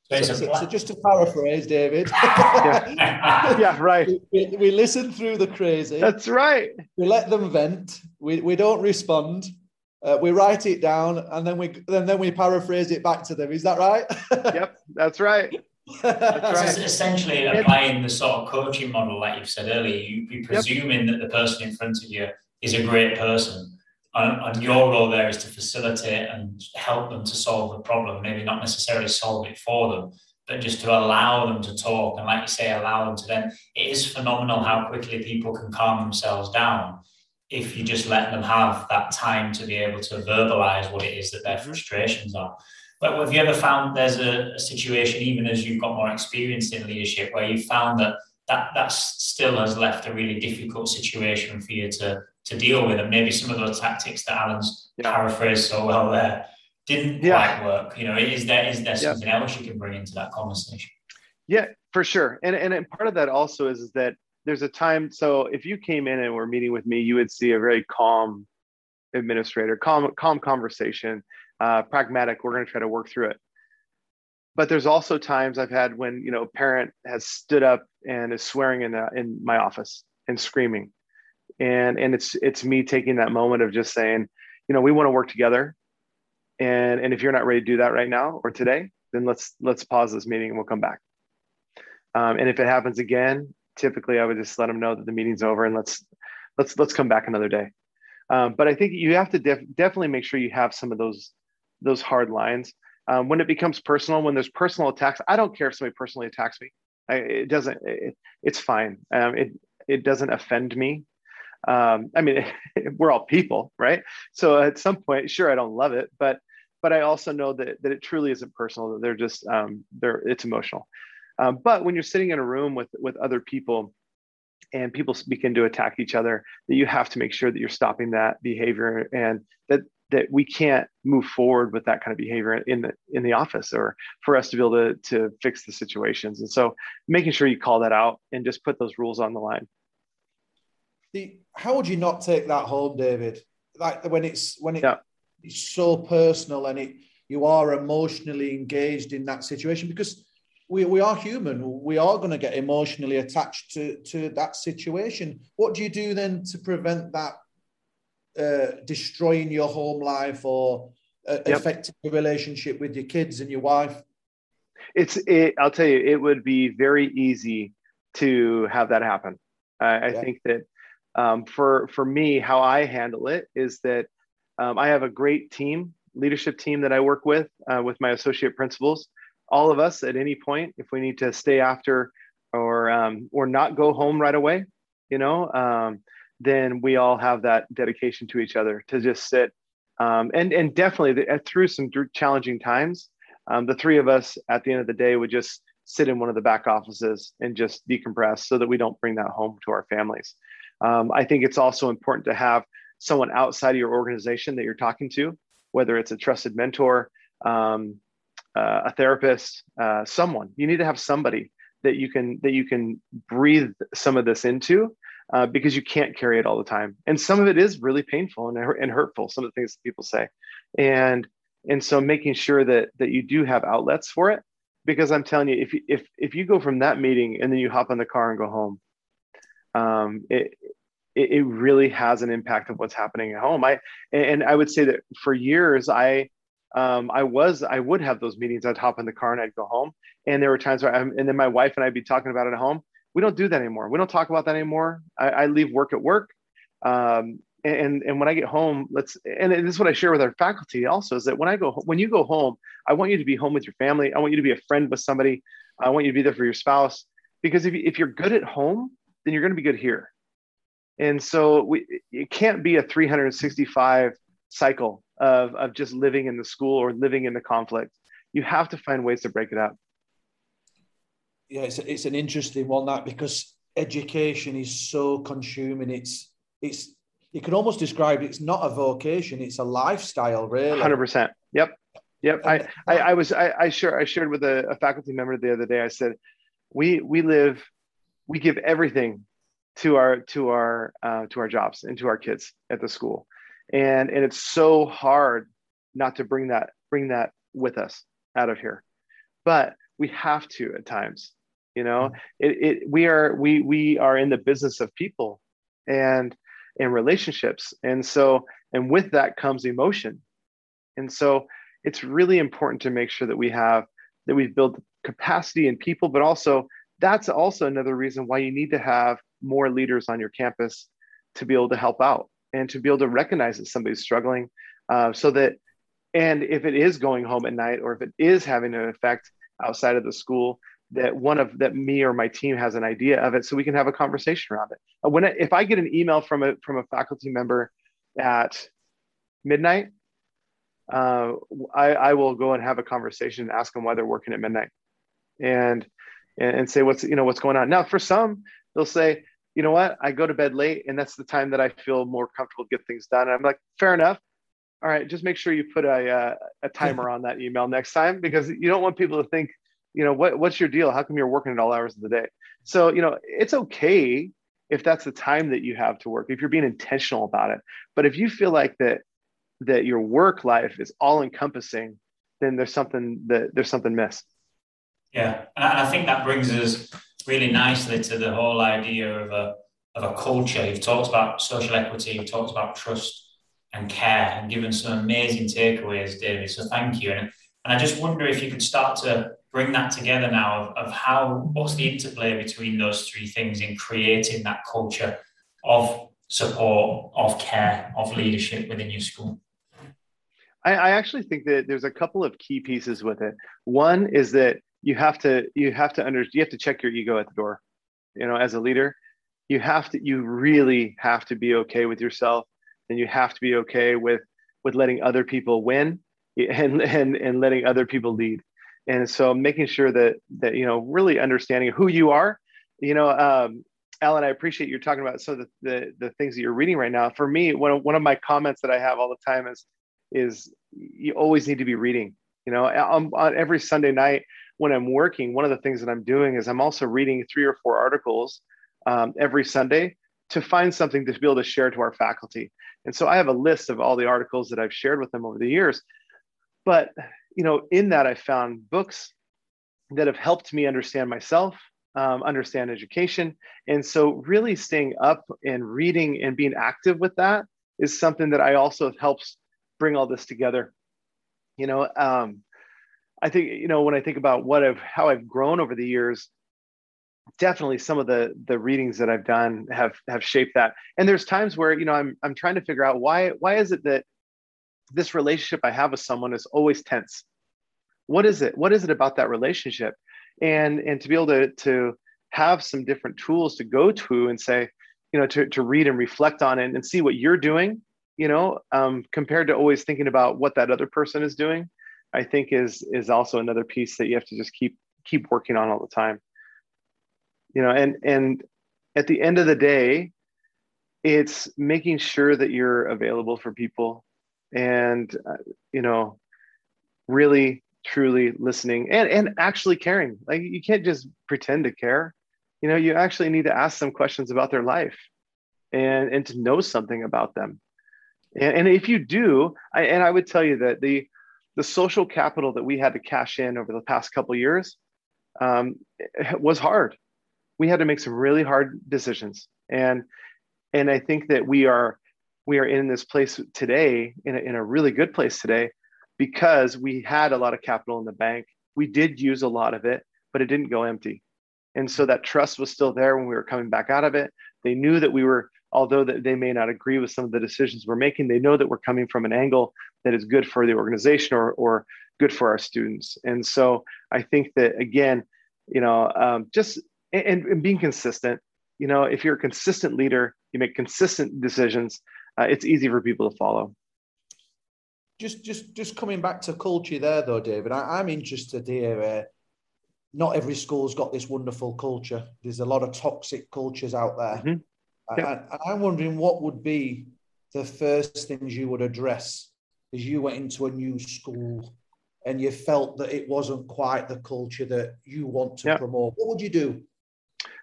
So, so, so, just to paraphrase, David. yeah. yeah, right. We, we, listen through the crazy. That's right. We let them vent. We, we don't respond. Uh, we write it down, and then we and then we paraphrase it back to them. Is that right? yep, that's right. That's right. essentially applying the sort of coaching model, like you've said earlier. you'd be presuming yep. that the person in front of you is a great person and, your role there is to facilitate and help them to solve the problem, maybe not necessarily solve it for them, but just to allow them to talk. And like you say, allow them to then, it is phenomenal how quickly people can calm themselves down if you just let them have that time to be able to verbalize what it is that their mm-hmm. frustrations are. But have you ever found there's a, a situation, even as you've got more experience in leadership, where you've found that that that still has left a really difficult situation for you to to deal with. And maybe some of those tactics that Alan's yeah. paraphrased so well there didn't yeah. quite work. You know, is there is there yeah. something else you can bring into that conversation? Yeah, for sure. And and part of that also is, is that there's a time. So if you came in and were meeting with me, you would see a very calm administrator, calm calm conversation, uh, pragmatic. We're going to try to work through it. But there's also times I've had when you know a parent has stood up and is swearing in the, in my office and screaming and and it's it's me taking that moment of just saying you know we want to work together and and if you're not ready to do that right now or today then let's let's pause this meeting and we'll come back Um, and if it happens again, typically I would just let them know that the meeting's over and let's let's let's come back another day. Um, but I think you have to def- definitely make sure you have some of those those hard lines. Um, when it becomes personal, when there's personal attacks, I don't care if somebody personally attacks me. I, it doesn't. It, it's fine. Um, it it doesn't offend me. Um, I mean, we're all people, right? So at some point, sure, I don't love it, but but I also know that that it truly isn't personal. That they're just um, they're it's emotional. Um, but when you're sitting in a room with with other people, and people begin to attack each other, that you have to make sure that you're stopping that behavior and that that we can't move forward with that kind of behavior in the in the office or for us to be able to to fix the situations and so making sure you call that out and just put those rules on the line the, how would you not take that home david like when it's when it, yeah. it's so personal and it you are emotionally engaged in that situation because we, we are human we are going to get emotionally attached to to that situation what do you do then to prevent that uh, destroying your home life or uh, yep. affecting your relationship with your kids and your wife? It's. It, I'll tell you, it would be very easy to have that happen. I, I think that um, for for me, how I handle it is that um, I have a great team, leadership team that I work with, uh, with my associate principals. All of us, at any point, if we need to stay after or um, or not go home right away, you know, um, then we all have that dedication to each other to just sit um, and and definitely the, uh, through some challenging times um, the three of us at the end of the day would just sit in one of the back offices and just decompress so that we don't bring that home to our families um, i think it's also important to have someone outside of your organization that you're talking to whether it's a trusted mentor um, uh, a therapist uh, someone you need to have somebody that you can that you can breathe some of this into uh, because you can't carry it all the time. And some of it is really painful and, and hurtful, some of the things that people say. And and so making sure that that you do have outlets for it, because I'm telling you, if if if you go from that meeting and then you hop on the car and go home, um, it it, it really has an impact of what's happening at home. I and I would say that for years I um, I was I would have those meetings. I'd hop in the car and I'd go home, and there were times where I'm, and then my wife and I'd be talking about it at home, we don't do that anymore. We don't talk about that anymore. I, I leave work at work. Um, and, and when I get home, let's, and this is what I share with our faculty also is that when I go, when you go home, I want you to be home with your family. I want you to be a friend with somebody. I want you to be there for your spouse because if, if you're good at home, then you're going to be good here. And so we, it can't be a 365 cycle of, of just living in the school or living in the conflict. You have to find ways to break it up yeah, it's, it's an interesting one that because education is so consuming. It's it's you can almost describe it's not a vocation; it's a lifestyle, really. Hundred percent. Yep. Yep. I, I, I was I, I sure I shared with a, a faculty member the other day. I said, we we live, we give everything to our to our uh, to our jobs and to our kids at the school, and and it's so hard not to bring that bring that with us out of here, but we have to at times you know? Mm-hmm. it, it we are we we are in the business of people and and relationships. And so and with that comes emotion. And so it's really important to make sure that we have that we build capacity in people but also that's also another reason why you need to have more leaders on your campus to be able to help out and to be able to recognize that somebody's struggling uh, so that and if it is going home at night or if it is having an effect outside of the school that one of that me or my team has an idea of it so we can have a conversation around it. Uh, when if i get an email from a from a faculty member at midnight uh, I, I will go and have a conversation and ask them why they're working at midnight and and say what's you know what's going on. Now for some they'll say you know what? I go to bed late and that's the time that i feel more comfortable to get things done. And i'm like fair enough. All right just make sure you put a, uh, a timer on that email next time because you don't want people to think you know what what's your deal? How come you're working at all hours of the day? So you know it's okay if that's the time that you have to work if you're being intentional about it. But if you feel like that that your work life is all encompassing then there's something that there's something missed. Yeah and i think that brings us really nicely to the whole idea of a of a culture you've talked about social equity you've talked about trust and care and given some amazing takeaways david so thank you and, and i just wonder if you could start to bring that together now of, of how what's the interplay between those three things in creating that culture of support, of care, of leadership within your school? I, I actually think that there's a couple of key pieces with it. One is that you have to you have to under you have to check your ego at the door. You know, as a leader, you have to you really have to be okay with yourself, and you have to be okay with with letting other people win and and and letting other people lead. And so making sure that that you know really understanding who you are. You know, um, Alan, I appreciate you talking about some the, the, the things that you're reading right now. For me, one of, one of my comments that I have all the time is is you always need to be reading. You know, on, on every Sunday night when I'm working, one of the things that I'm doing is I'm also reading three or four articles um, every Sunday to find something to be able to share to our faculty. And so I have a list of all the articles that I've shared with them over the years. But you know, in that I found books that have helped me understand myself, um, understand education, and so really staying up and reading and being active with that is something that I also helps bring all this together. You know, um, I think you know when I think about what I've how I've grown over the years, definitely some of the the readings that I've done have have shaped that. And there's times where you know I'm I'm trying to figure out why why is it that this relationship I have with someone is always tense. What is it? What is it about that relationship? And and to be able to to have some different tools to go to and say, you know, to to read and reflect on it and see what you're doing, you know, um, compared to always thinking about what that other person is doing, I think is is also another piece that you have to just keep keep working on all the time. You know and and at the end of the day it's making sure that you're available for people and uh, you know really truly listening and and actually caring. Like you can't just pretend to care. You know you actually need to ask some questions about their life and and to know something about them. And, and if you do I, and i would tell you that the the social capital that we had to cash in over the past couple years um, was hard. We had to make some really hard decisions. And and i think that we are we are in this place today in a, in a really good place today because we had a lot of capital in the bank. We did use a lot of it but it didn't go empty. And so that trust was still there when we were coming back out of it. They knew that we were although that they may not agree with some of the decisions we're making they know that we're coming from an angle that is good for the organization or, or good for our students and so i think that again you know um, just and, and being consistent. You know, if you're a consistent leader, you make consistent decisions. Uh, it's easy for people to follow. Just, just, just coming back to culture there, though, David. I, am interested here. Uh, not every school's got this wonderful culture. There's a lot of toxic cultures out there, mm-hmm. Yeah. and I'm wondering what would be the first things you would address as you went into a new school and you felt that it wasn't quite the culture that you want to promote. What would you do?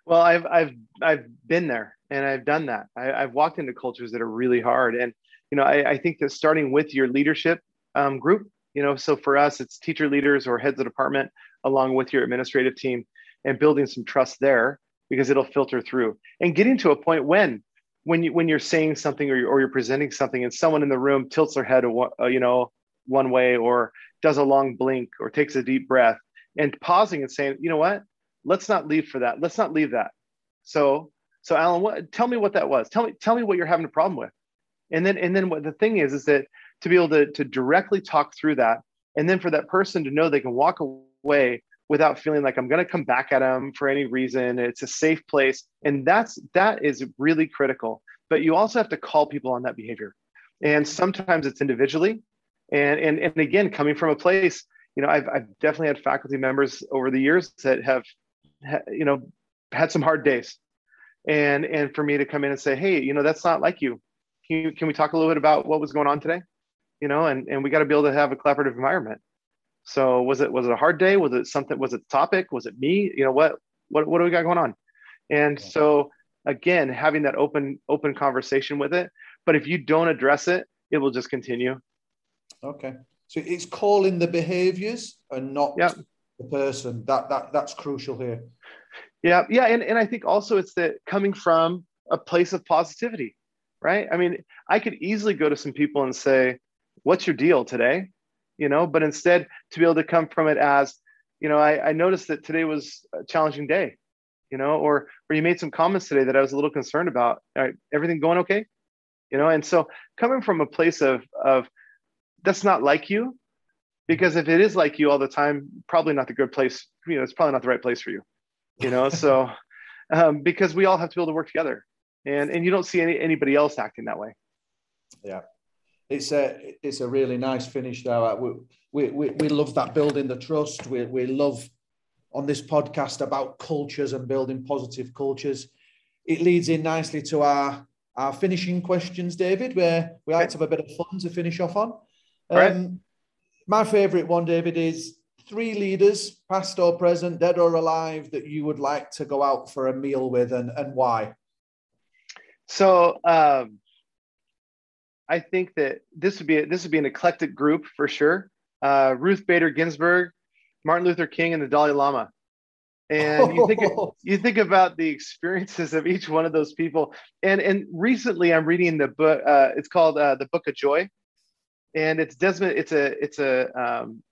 Well, I've I've I've been there and I've done that. I, have walked into cultures that are really hard, and you know, I, I think that starting with your leadership um, group, you know, so for us, it's teacher leaders or heads of department along with your administrative team, and building some trust there because it'll filter through and getting to a point when when you when you're saying something or you're, or you're presenting something and someone in the room tilts their head a, uh, you know one way or does a long blink or takes a deep breath and pausing and saying you know what let's not leave for that. Let's not leave that. So, so Alan, what, tell me what that was. Tell me, tell me what you're having a problem with. And then, and then what the thing is, is that to be able to, to directly talk through that, and then for that person to know they can walk away without feeling like I'm going to come back at them for any reason. It's a safe place, and that's that is really critical. But you also have to call people on that behavior, and sometimes it's individually, and and and again, coming from a place, you know, I've I've definitely had faculty members over the years that have you know, had some hard days. And and for me to come in and say, hey, you know, that's not like you. Can, you, can we talk a little bit about what was going on today? You know, and, and we got to be able to have a collaborative environment. So was it was it a hard day? Was it something? Was it topic? Was it me? You know what what what do we got going on? And so again, having that open open conversation with it. But if you don't address it, it will just continue. Okay. So it's calling the behaviors and not yep the person. That that that's crucial here. Yeah, yeah, and, and I think also it's that coming from a place of positivity, right? I mean, I could easily go to some people and say, What's your deal today? You know, but instead to be able to come from it as, you know, I, I noticed that today was a challenging day, you know, or or you made some comments today that I was a little concerned about. Right, everything going okay? You know, and so coming from a place of of that's not like you, because if it is like you all the time, probably not the good place. You know, it's probably not the right place for you. You know, so um, because we all have to be able to work together, and and you don't see any, anybody else acting that way. Yeah, it's a it's a really nice finish there. We we, we, we love that building the trust. We we love on this podcast about cultures and building positive cultures. It leads in nicely to our our finishing questions, David, where we like to have a bit of fun to finish off on. Um, right. My favourite one, David, is three leaders, past or present, dead or alive, that you would like to go out for a meal with, and and why? So um, I think that this would be a, this would be an eclectic group for sure. Uh, Ruth Bader Ginsburg, Martin Luther King, and the Dalai Lama. And you think you think about the experiences of each one of those people. And and recently, I'm reading the book. Uh, it's called uh, the Book of Joy, and it's Desmond. It's a it's a um,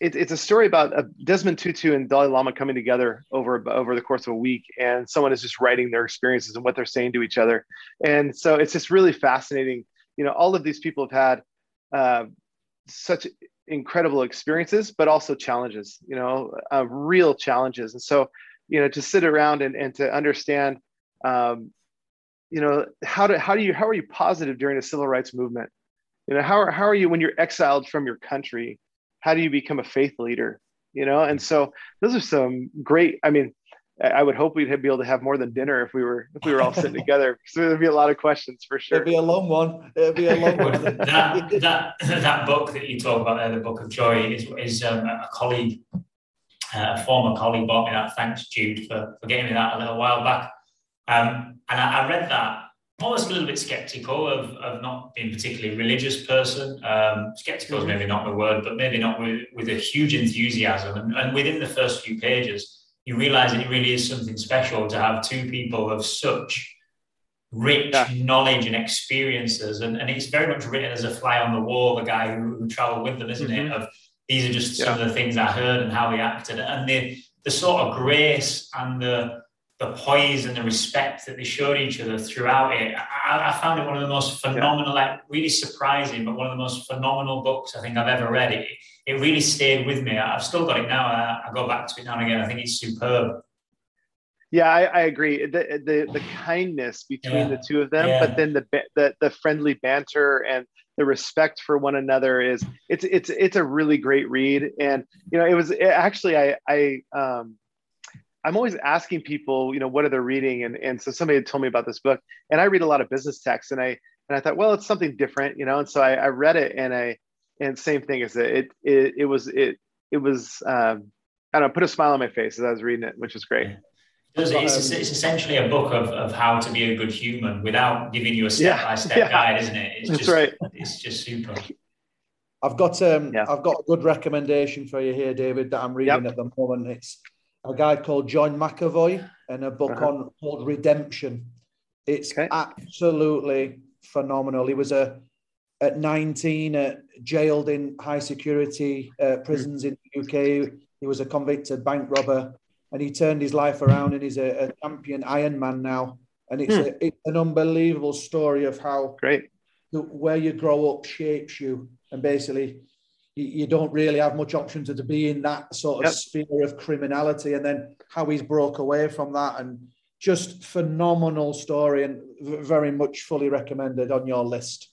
it, it's a story about Desmond Tutu and Dalai Lama coming together over over the course of a week, and someone is just writing their experiences and what they're saying to each other, and so it's just really fascinating. You know, all of these people have had uh, such incredible experiences, but also challenges. You know, uh, real challenges, and so you know to sit around and, and to understand, um, you know, how do how do you how are you positive during a civil rights movement? You know, how how are you when you're exiled from your country? How do you become a faith leader you know and so those are some great i mean I would hope we'd be able to have more than dinner if we were if we were all sitting together. So there'd be a lot of questions for sure. It'd be a long one. It'd be a long one. that, that that book that you talk about there, the Book of Joy, is is um, a colleague, uh, a former colleague bought me that. Thanks, Jude, for, for getting me that a little while back. Um, and I, I read that almost a little bit skeptical of, of not being particularly religious person. Um, skeptical is maybe not the word, but maybe not with, with a huge enthusiasm. And, and within the first few pages, you realize that it really is something special to have two people of such rich yeah. knowledge and experiences. And, and it's very much written as a fly on the wall, the guy who, who traveled with them, isn't mm-hmm. it? Of these are just yeah. some of the things I heard and how they acted. And the, the sort of grace and the the poise and the respect that they showed each other throughout it. I, I found it one of the most phenomenal, yeah. like really surprising, but one of the most phenomenal books I think I've ever read. It, it really stayed with me. I've still got it now. I, I go back to it now and again. I think it's superb. Yeah, I, I agree. The, the the kindness between yeah. the two of them, yeah. but then the, the the friendly banter and the respect for one another is it's it's it's a really great read. And you know, it was it, actually I I um I'm always asking people, you know, what are they reading? And, and so somebody had told me about this book and I read a lot of business texts and I, and I thought, well, it's something different, you know? And so I, I read it and I, and same thing as it, it, it was, it, it was, um, I don't know, put a smile on my face as I was reading it, which was great. It's, it's, it's, essentially a book of, of how to be a good human without giving you a step by step guide, isn't it? It's That's just, right. It's just super. I've got um, yeah. I've got a good recommendation for you here, David, that I'm reading yep. at the moment. It's a guy called John McAvoy and a book uh-huh. on called Redemption. It's okay. absolutely phenomenal. He was a at 19 uh, jailed in high security uh, prisons mm. in the UK. He was a convicted bank robber and he turned his life around and he's a, a champion Ironman now. And it's, mm. a, it's an unbelievable story of how great the, where you grow up shapes you. And basically, you, don't really have much option to, to be in that sort of yep. sphere of criminality. And then how he's broke away from that and just phenomenal story and very much fully recommended on your list.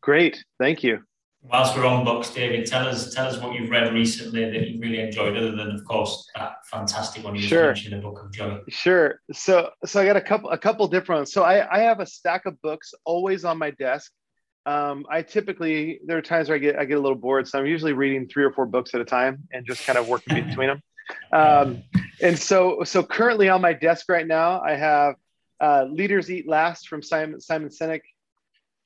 Great, thank you. Whilst we're on books, David, tell us tell us what you've read recently that you really enjoyed, other than of course that fantastic one you sure. mentioned, the Book of Joy. Sure. So so I got a couple a couple different ones. So I, I have a stack of books always on my desk um, I typically there are times where I get I get a little bored, so I'm usually reading three or four books at a time and just kind of working between them. Um, and so so currently on my desk right now, I have uh, "Leaders Eat Last" from Simon Simon Sinek,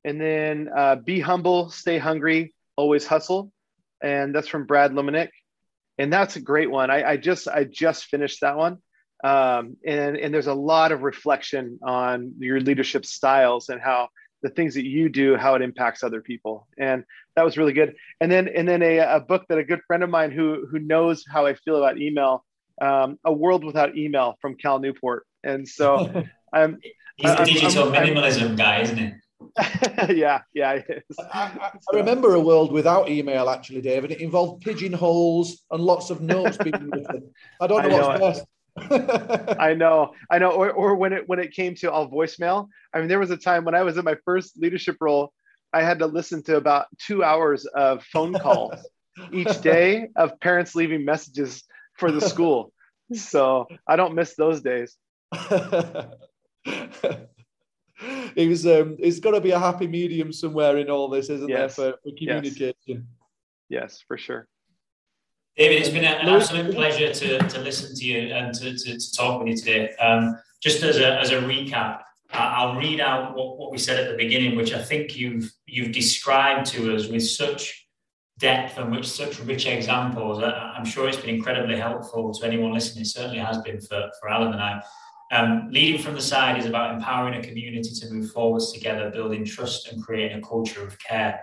and then uh, "Be Humble, Stay Hungry, Always Hustle," and that's from Brad Lomenick, and that's a great one. I, I just I just finished that one. Um, and and there's a lot of reflection on your leadership styles and how the things that you do, how it impacts other people. And that was really good. And then and then a, a book that a good friend of mine who who knows how I feel about email, um, A World Without Email from Cal Newport. And so I'm He's the digital I'm, minimalism I'm, guy, isn't he? yeah, yeah. I, I, remember a world without email, actually, David. It involved pigeonholes and lots of notes being written. I don't know, I know what's best. I know, I know. Or, or when it when it came to all voicemail, I mean, there was a time when I was in my first leadership role, I had to listen to about two hours of phone calls each day of parents leaving messages for the school. So I don't miss those days. it was um, it's got to be a happy medium somewhere in all this, isn't yes. there, for, for communication? Yes. yes, for sure. David, it's been an absolute pleasure to, to listen to you and to, to, to talk with you today. Um, just as a, as a recap, I'll read out what, what we said at the beginning, which I think you've you've described to us with such depth and with such rich examples. I'm sure it's been incredibly helpful to anyone listening. It certainly has been for, for Alan and I. Um, leading from the side is about empowering a community to move forwards together, building trust and creating a culture of care.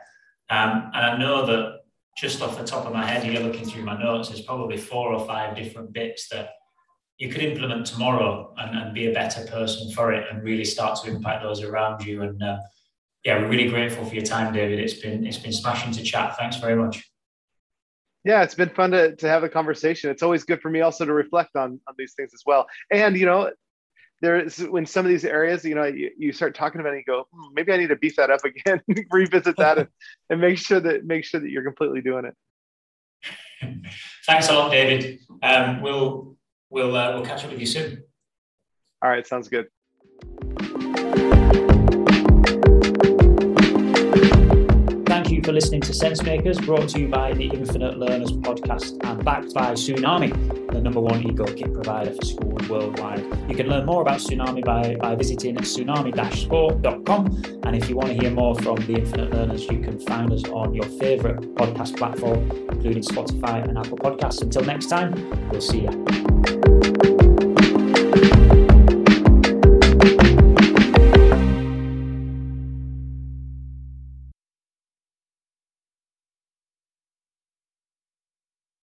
Um, and I know that just off the top of my head, you're looking through my notes, there's probably four or five different bits that you could implement tomorrow and, and be a better person for it and really start to impact those around you. And uh, yeah, we're really grateful for your time, David. It's been it's been smashing to chat. Thanks very much. Yeah, it's been fun to, to have a conversation. It's always good for me also to reflect on, on these things as well. And, you know, there's when some of these areas, you know, you, you start talking about it, and you go, hmm, maybe I need to beef that up again, revisit that, and, and make sure that make sure that you're completely doing it. Thanks a lot, David. Um, we'll we'll uh, we'll catch up with you soon. All right, sounds good. You for listening to Sense Makers, brought to you by the Infinite Learners podcast and backed by Tsunami, the number one ego kit provider for schools worldwide. You can learn more about Tsunami by, by visiting tsunami-sport.com. And if you want to hear more from the Infinite Learners, you can find us on your favorite podcast platform, including Spotify and Apple Podcasts. Until next time, we'll see you.